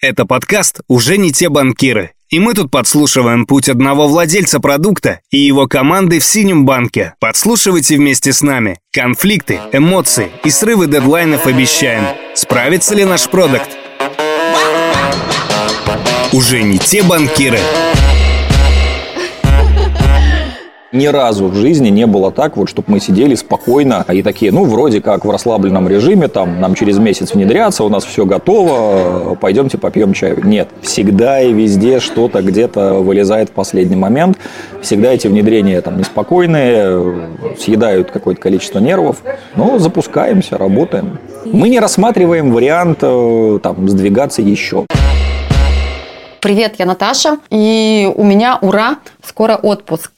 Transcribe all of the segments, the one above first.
Это подкаст «Уже не те банкиры». И мы тут подслушиваем путь одного владельца продукта и его команды в синем банке. Подслушивайте вместе с нами. Конфликты, эмоции и срывы дедлайнов обещаем. Справится ли наш продукт? Уже не те банкиры. Ни разу в жизни не было так, вот, чтобы мы сидели спокойно и такие, ну, вроде как в расслабленном режиме, там, нам через месяц внедряться, у нас все готово, пойдемте попьем чаю. Нет, всегда и везде что-то где-то вылезает в последний момент. Всегда эти внедрения там неспокойные, съедают какое-то количество нервов. Но запускаемся, работаем. Мы не рассматриваем вариант э, там, сдвигаться еще. Привет, я Наташа, и у меня, ура, скоро отпуск.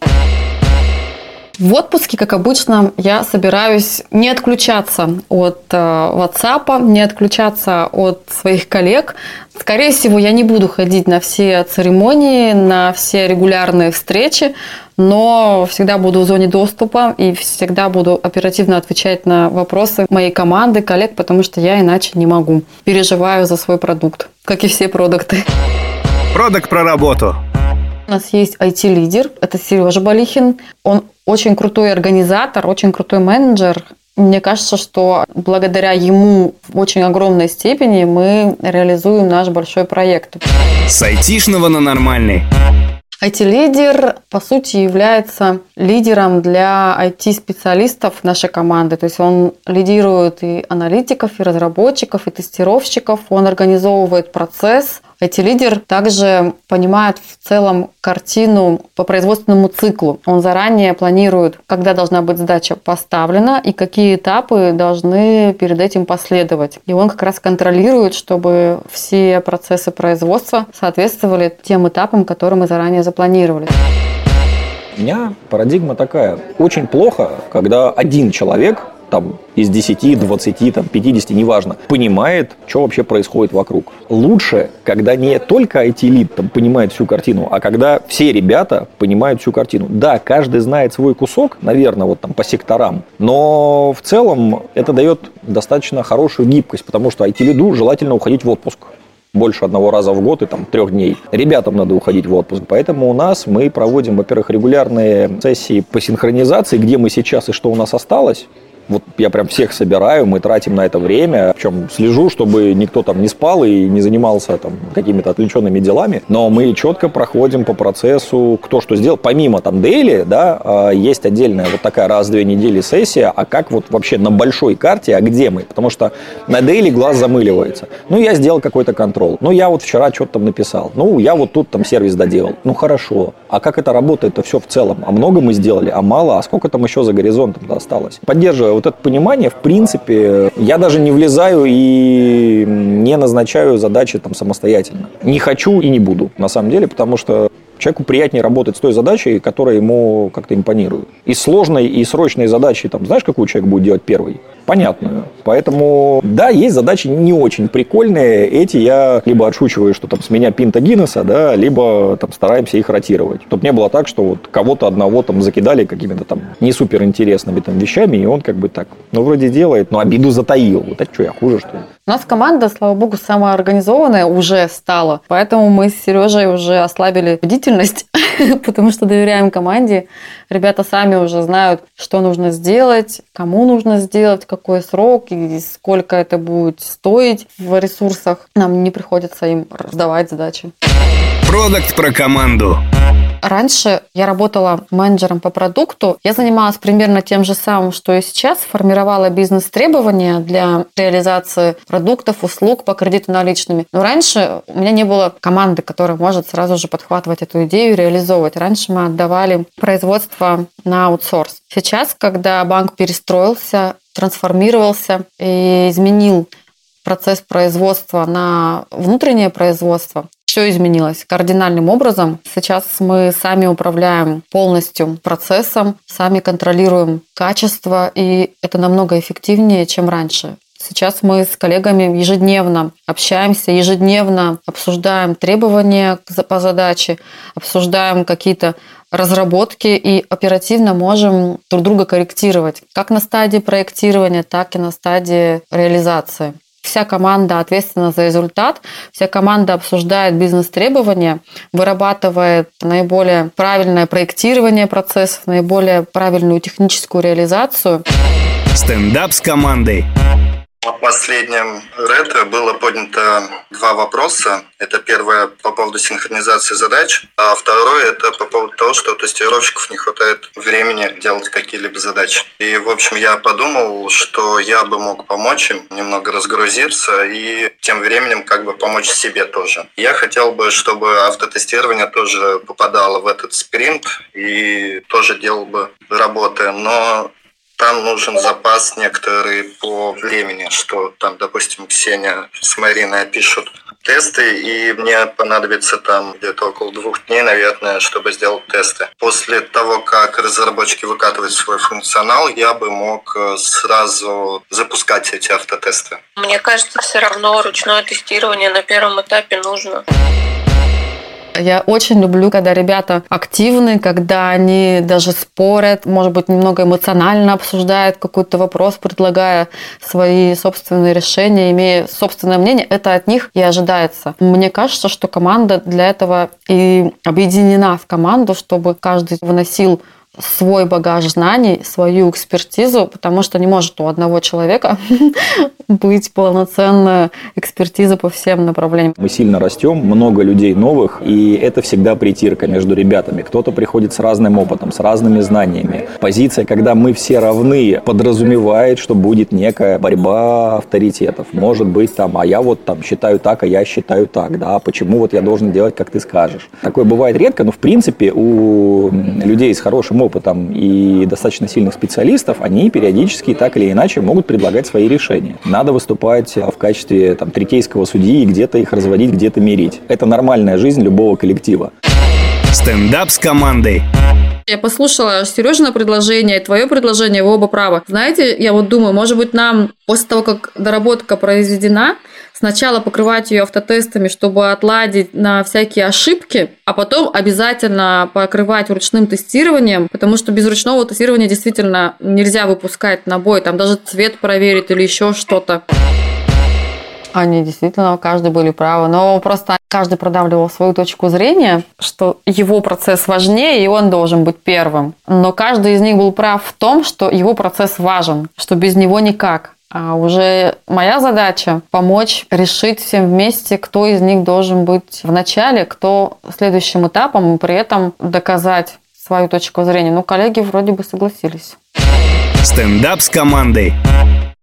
В отпуске, как обычно, я собираюсь не отключаться от э, WhatsApp, не отключаться от своих коллег. Скорее всего, я не буду ходить на все церемонии, на все регулярные встречи, но всегда буду в зоне доступа и всегда буду оперативно отвечать на вопросы моей команды, коллег, потому что я иначе не могу. Переживаю за свой продукт, как и все продукты. Продукт про работу. У нас есть IT-лидер, это Сережа Балихин. Он очень крутой организатор, очень крутой менеджер. Мне кажется, что благодаря ему в очень огромной степени мы реализуем наш большой проект. С айтишного на нормальный. IT-лидер, по сути, является лидером для IT-специалистов нашей команды. То есть он лидирует и аналитиков, и разработчиков, и тестировщиков. Он организовывает процесс, IT-лидер также понимает в целом картину по производственному циклу. Он заранее планирует, когда должна быть задача поставлена и какие этапы должны перед этим последовать. И он как раз контролирует, чтобы все процессы производства соответствовали тем этапам, которые мы заранее запланировали. У меня парадигма такая. Очень плохо, когда один человек там, из 10, 20, там, 50, неважно, понимает, что вообще происходит вокруг. Лучше, когда не только IT-лид там, понимает всю картину, а когда все ребята понимают всю картину. Да, каждый знает свой кусок, наверное, вот там по секторам, но в целом это дает достаточно хорошую гибкость, потому что IT-лиду желательно уходить в отпуск больше одного раза в год и там трех дней. Ребятам надо уходить в отпуск. Поэтому у нас мы проводим, во-первых, регулярные сессии по синхронизации, где мы сейчас и что у нас осталось. Вот я прям всех собираю, мы тратим на это время. Причем слежу, чтобы никто там не спал и не занимался там какими-то отвлеченными делами. Но мы четко проходим по процессу, кто что сделал. Помимо там дейли, да, а, есть отдельная вот такая раз в две недели сессия, а как вот вообще на большой карте, а где мы? Потому что на дейли глаз замыливается. Ну, я сделал какой-то контроль. Ну, я вот вчера что-то там написал. Ну, я вот тут там сервис доделал. Ну, хорошо. А как это работает-то все в целом? А много мы сделали, а мало? А сколько там еще за горизонтом осталось? Поддерживая вот это понимание, в принципе, я даже не влезаю и не назначаю задачи там самостоятельно. Не хочу и не буду, на самом деле, потому что человеку приятнее работать с той задачей, которая ему как-то импонирует. И сложной, и срочной задачи, там, знаешь, какую человек будет делать первый? понятную. Поэтому, да, есть задачи не очень прикольные. Эти я либо отшучиваю, что там с меня пинта Гиннесса, да, либо там стараемся их ротировать. Чтобы не было так, что вот кого-то одного там закидали какими-то там не супер интересными там вещами, и он как бы так, ну, вроде делает, но обиду затаил. Вот это что, я хуже, что ли? У нас команда, слава богу, самоорганизованная уже стала. Поэтому мы с Сережей уже ослабили бдительность, потому что доверяем команде. Ребята сами уже знают, что нужно сделать, кому нужно сделать, какой срок и сколько это будет стоить в ресурсах. Нам не приходится им раздавать задачи. Продукт про команду. Раньше я работала менеджером по продукту. Я занималась примерно тем же самым, что и сейчас. Формировала бизнес-требования для реализации продуктов, услуг по кредиту наличными. Но раньше у меня не было команды, которая может сразу же подхватывать эту идею и реализовывать. Раньше мы отдавали производство на аутсорс. Сейчас, когда банк перестроился, трансформировался и изменил процесс производства на внутреннее производство, все изменилось кардинальным образом. Сейчас мы сами управляем полностью процессом, сами контролируем качество, и это намного эффективнее, чем раньше. Сейчас мы с коллегами ежедневно общаемся, ежедневно обсуждаем требования по задаче, обсуждаем какие-то разработки и оперативно можем друг друга корректировать, как на стадии проектирования, так и на стадии реализации. Вся команда ответственна за результат, вся команда обсуждает бизнес-требования, вырабатывает наиболее правильное проектирование процессов, наиболее правильную техническую реализацию. Стендап с командой. В последнем ретро было поднято два вопроса. Это первое по поводу синхронизации задач, а второе это по поводу того, что у тестировщиков не хватает времени делать какие-либо задачи. И, в общем, я подумал, что я бы мог помочь им немного разгрузиться и тем временем как бы помочь себе тоже. Я хотел бы, чтобы автотестирование тоже попадало в этот спринт и тоже делал бы работы, но там нужен запас некоторый по времени, что там, допустим, Ксения с Мариной пишут тесты, и мне понадобится там где-то около двух дней, наверное, чтобы сделать тесты. После того, как разработчики выкатывают свой функционал, я бы мог э, сразу запускать эти автотесты. Мне кажется, все равно ручное тестирование на первом этапе нужно. Я очень люблю, когда ребята активны, когда они даже спорят, может быть, немного эмоционально обсуждают какой-то вопрос, предлагая свои собственные решения, имея собственное мнение. Это от них и ожидается. Мне кажется, что команда для этого и объединена в команду, чтобы каждый выносил свой багаж знаний, свою экспертизу, потому что не может у одного человека быть полноценная экспертиза по всем направлениям. Мы сильно растем, много людей новых, и это всегда притирка между ребятами. Кто-то приходит с разным опытом, с разными знаниями. Позиция, когда мы все равны, подразумевает, что будет некая борьба авторитетов. Может быть там, а я вот там считаю так, а я считаю так, да, почему вот я должен делать, как ты скажешь. Такое бывает редко, но в принципе у людей с хорошим опытом и достаточно сильных специалистов, они периодически так или иначе могут предлагать свои решения. Надо выступать в качестве там, третейского судьи и где-то их разводить, где-то мирить. Это нормальная жизнь любого коллектива. Стендап с командой. Я послушала Сережина предложение и твое предложение, вы оба правы. Знаете, я вот думаю, может быть, нам после того, как доработка произведена, сначала покрывать ее автотестами, чтобы отладить на всякие ошибки, а потом обязательно покрывать ручным тестированием, потому что без ручного тестирования действительно нельзя выпускать на бой, там даже цвет проверить или еще что-то. Они действительно, каждый были правы. Но просто каждый продавливал свою точку зрения, что его процесс важнее, и он должен быть первым. Но каждый из них был прав в том, что его процесс важен, что без него никак. А уже моя задача помочь решить всем вместе, кто из них должен быть в начале, кто следующим этапом, и при этом доказать свою точку зрения. Ну, коллеги вроде бы согласились. Стендап с командой.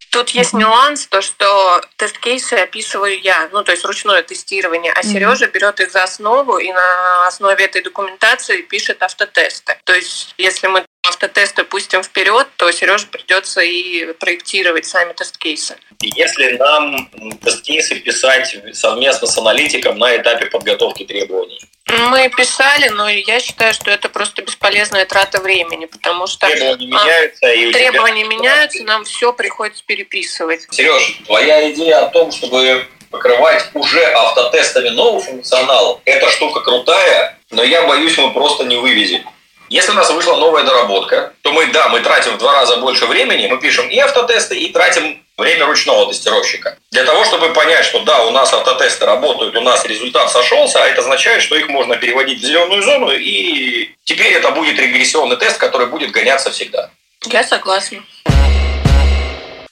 Тут есть нюанс, то, что тест-кейсы описываю я, ну, то есть ручное тестирование, а Сережа берет их за основу и на основе этой документации пишет автотесты. То есть, если мы автотесты пустим вперед, то Сереже придется и проектировать сами тест-кейсы. Если нам тест-кейсы писать совместно с аналитиком на этапе подготовки требований? Мы писали, но я считаю, что это просто бесполезная трата времени, потому что требования меняются, и требования тебя... меняются, нам все приходится переписывать. Сереж, твоя идея о том, чтобы покрывать уже автотестами новый функционал, эта штука крутая, но я боюсь, мы просто не вывезем. Если у нас вышла новая доработка, то мы, да, мы тратим в два раза больше времени, мы пишем и автотесты, и тратим время ручного тестировщика. Для того, чтобы понять, что да, у нас автотесты работают, у нас результат сошелся, а это означает, что их можно переводить в зеленую зону, и теперь это будет регрессионный тест, который будет гоняться всегда. Я согласна.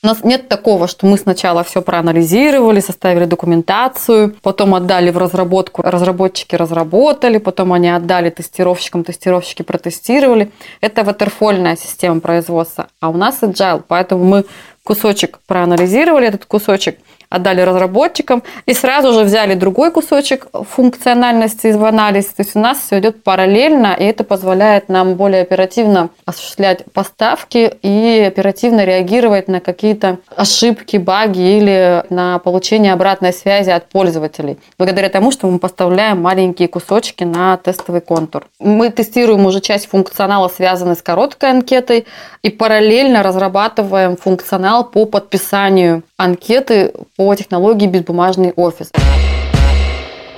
У нас нет такого, что мы сначала все проанализировали, составили документацию, потом отдали в разработку, разработчики разработали, потом они отдали тестировщикам, тестировщики протестировали. Это ватерфольная система производства, а у нас agile, поэтому мы кусочек проанализировали этот кусочек, отдали разработчикам и сразу же взяли другой кусочек функциональности в анализ. То есть у нас все идет параллельно, и это позволяет нам более оперативно осуществлять поставки и оперативно реагировать на какие-то ошибки, баги или на получение обратной связи от пользователей. Благодаря тому, что мы поставляем маленькие кусочки на тестовый контур. Мы тестируем уже часть функционала, связанный с короткой анкетой, и параллельно разрабатываем функционал по подписанию анкеты по технологии безбумажный офис.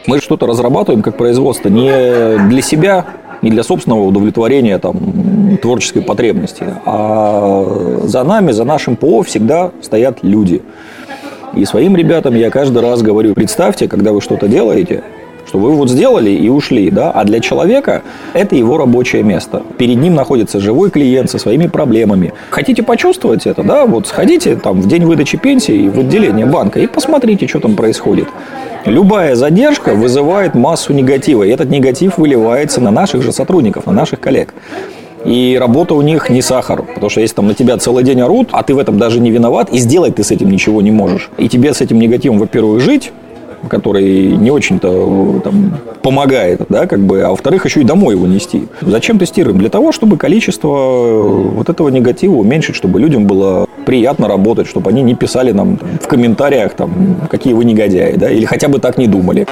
Мы что-то разрабатываем как производство не для себя, не для собственного удовлетворения там, творческой потребности, а за нами, за нашим ПО всегда стоят люди. И своим ребятам я каждый раз говорю, представьте, когда вы что-то делаете, что вы вот сделали и ушли, да, а для человека это его рабочее место. Перед ним находится живой клиент со своими проблемами. Хотите почувствовать это, да, вот сходите там в день выдачи пенсии в отделение банка и посмотрите, что там происходит. Любая задержка вызывает массу негатива, и этот негатив выливается на наших же сотрудников, на наших коллег. И работа у них не сахар, потому что если там на тебя целый день орут, а ты в этом даже не виноват, и сделать ты с этим ничего не можешь. И тебе с этим негативом, во-первых, жить, который не очень-то там, помогает, да, как бы, а во-вторых, еще и домой его нести. Зачем тестируем? Для того, чтобы количество вот этого негатива уменьшить, чтобы людям было приятно работать, чтобы они не писали нам там, в комментариях, там, какие вы негодяи, да, или хотя бы так не думали.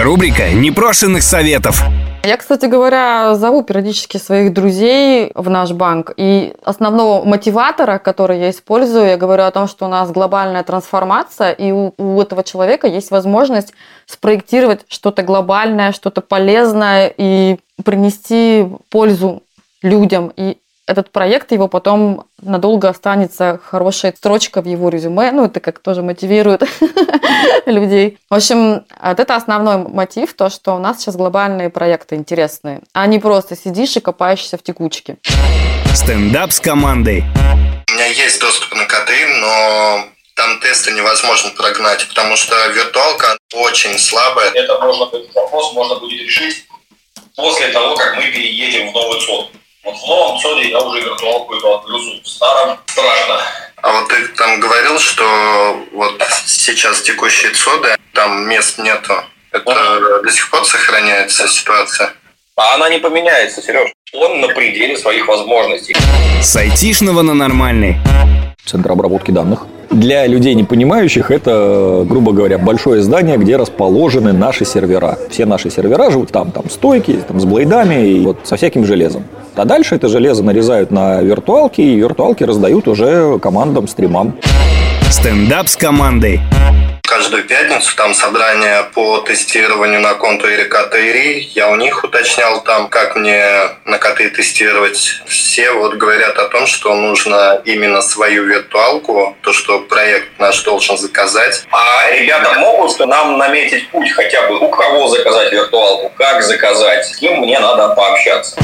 Рубрика непрошенных советов. Я, кстати говоря, зову периодически своих друзей в наш банк. И основного мотиватора, который я использую, я говорю о том, что у нас глобальная трансформация, и у, у этого человека есть возможность спроектировать что-то глобальное, что-то полезное и принести пользу людям. И этот проект его потом надолго останется хорошая строчка в его резюме. Ну, это как тоже мотивирует людей. В общем, вот это основной мотив, то, что у нас сейчас глобальные проекты интересные, а не просто сидишь и копаешься в текучке. Стендап с командой. У меня есть доступ на КТИ, но там тесты невозможно прогнать, потому что виртуалка очень слабая. Это можно, этот вопрос можно будет решить после того, как мы переедем в новый ЦОД. Вот в новом ЦОДе я уже виртуалку эту отгрызу. В старом страшно. А вот ты там говорил, что вот сейчас текущие ЦОДы, там мест нету. Это Ага. до сих пор сохраняется ситуация? А она не поменяется, Сереж. Он на пределе своих возможностей. С айтишного на нормальный. Центр обработки данных. Для людей, не понимающих, это, грубо говоря, большое здание, где расположены наши сервера. Все наши сервера живут там, там стойки, там с блейдами и вот со всяким железом. А дальше это железо нарезают на виртуалки, и виртуалки раздают уже командам, стримам. Стендап с командой. Каждую пятницу там собрание по тестированию на контуре КТИ. Я у них уточнял там, как мне на КТИ тестировать. Все вот говорят о том, что нужно именно свою виртуалку, то, что проект наш должен заказать. А ребята могут нам наметить путь хотя бы, у кого заказать виртуалку, как заказать, с кем мне надо пообщаться.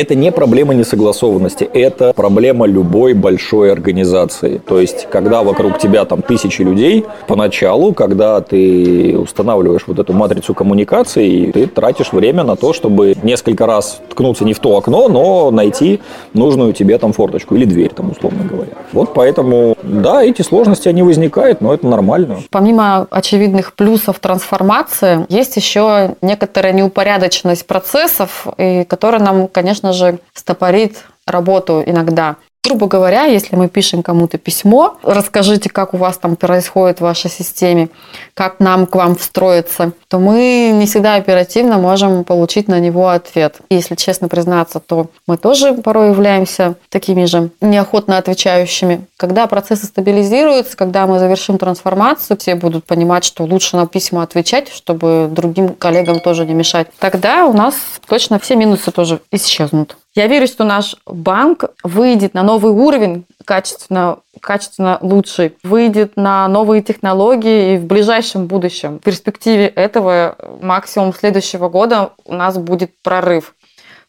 Это не проблема несогласованности, это проблема любой большой организации. То есть, когда вокруг тебя там тысячи людей, поначалу, когда ты устанавливаешь вот эту матрицу коммуникаций, ты тратишь время на то, чтобы несколько раз ткнуться не в то окно, но найти нужную тебе там форточку или дверь, там, условно говоря. Вот поэтому, да, эти сложности, они возникают, но это нормально. Помимо очевидных плюсов трансформации, есть еще некоторая неупорядоченность процессов, и которая нам, конечно же, стопорит работу иногда. Грубо говоря, если мы пишем кому-то письмо, расскажите, как у вас там происходит в вашей системе, как нам к вам встроиться, то мы не всегда оперативно можем получить на него ответ. Если честно признаться, то мы тоже порой являемся такими же неохотно отвечающими. Когда процессы стабилизируются, когда мы завершим трансформацию, все будут понимать, что лучше на письма отвечать, чтобы другим коллегам тоже не мешать. Тогда у нас точно все минусы тоже исчезнут. Я верю, что наш банк выйдет на новый уровень, качественно, качественно лучший, выйдет на новые технологии и в ближайшем будущем. В перспективе этого максимум следующего года у нас будет прорыв.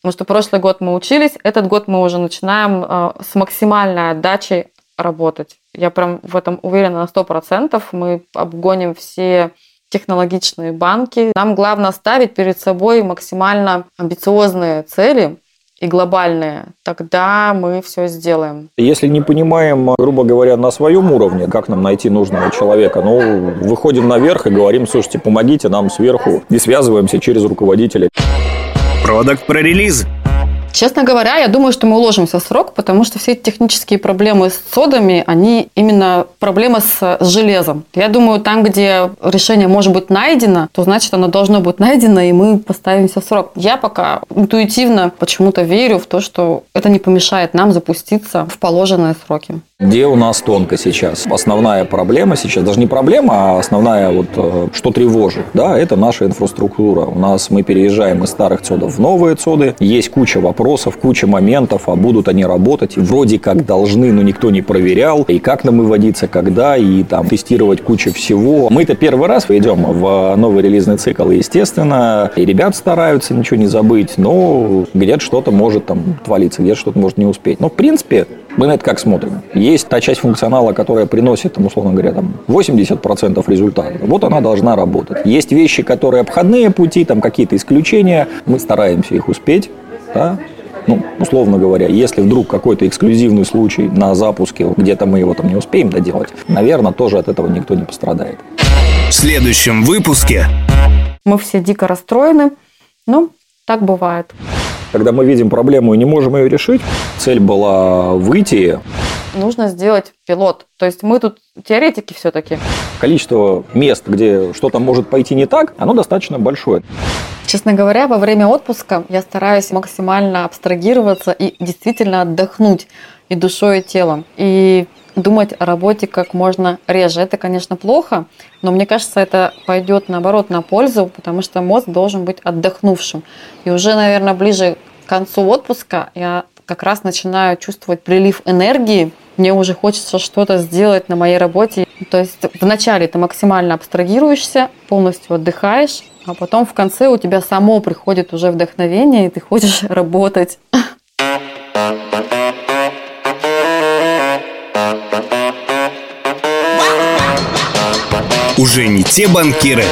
Потому что прошлый год мы учились, этот год мы уже начинаем э, с максимальной отдачей работать. Я прям в этом уверена на 100%. Мы обгоним все технологичные банки. Нам главное ставить перед собой максимально амбициозные цели, и глобальные, тогда мы все сделаем. Если не понимаем, грубо говоря, на своем уровне, как нам найти нужного человека, ну, выходим наверх и говорим, слушайте, помогите нам сверху, и связываемся через руководителя. Продакт про релиз. Честно говоря, я думаю, что мы уложимся в срок, потому что все эти технические проблемы с содами, они именно проблема с железом. Я думаю, там, где решение может быть найдено, то значит оно должно быть найдено, и мы поставимся в срок. Я пока интуитивно почему-то верю в то, что это не помешает нам запуститься в положенные сроки. Где у нас тонко сейчас? Основная проблема сейчас, даже не проблема, а основная вот, э, что тревожит, да, это наша инфраструктура. У нас мы переезжаем из старых цодов в новые цоды, есть куча вопросов, вопросов, куча моментов, а будут они работать. Вроде как должны, но никто не проверял. И как нам выводиться, когда, и там тестировать кучу всего. Мы-то первый раз идем в новый релизный цикл, естественно, и ребят стараются ничего не забыть, но где-то что-то может там твалиться, где-то что-то может не успеть. Но, в принципе, мы на это как смотрим? Есть та часть функционала, которая приносит, там, условно говоря, там, 80% результата. Вот она должна работать. Есть вещи, которые обходные пути, там какие-то исключения. Мы стараемся их успеть. Да? Ну, условно говоря, если вдруг какой-то эксклюзивный случай на запуске, где-то мы его там не успеем доделать, наверное, тоже от этого никто не пострадает. В следующем выпуске Мы все дико расстроены. Ну, так бывает. Когда мы видим проблему и не можем ее решить, цель была выйти. Нужно сделать пилот. То есть мы тут теоретики все-таки. Количество мест, где что-то может пойти не так, оно достаточно большое. Честно говоря, во время отпуска я стараюсь максимально абстрагироваться и действительно отдохнуть и душой, и телом. И думать о работе как можно реже. Это, конечно, плохо, но мне кажется, это пойдет наоборот на пользу, потому что мозг должен быть отдохнувшим. И уже, наверное, ближе к концу отпуска я как раз начинаю чувствовать прилив энергии. Мне уже хочется что-то сделать на моей работе. То есть вначале ты максимально абстрагируешься, полностью отдыхаешь, а потом в конце у тебя само приходит уже вдохновение, и ты хочешь работать. уже не те банкиры,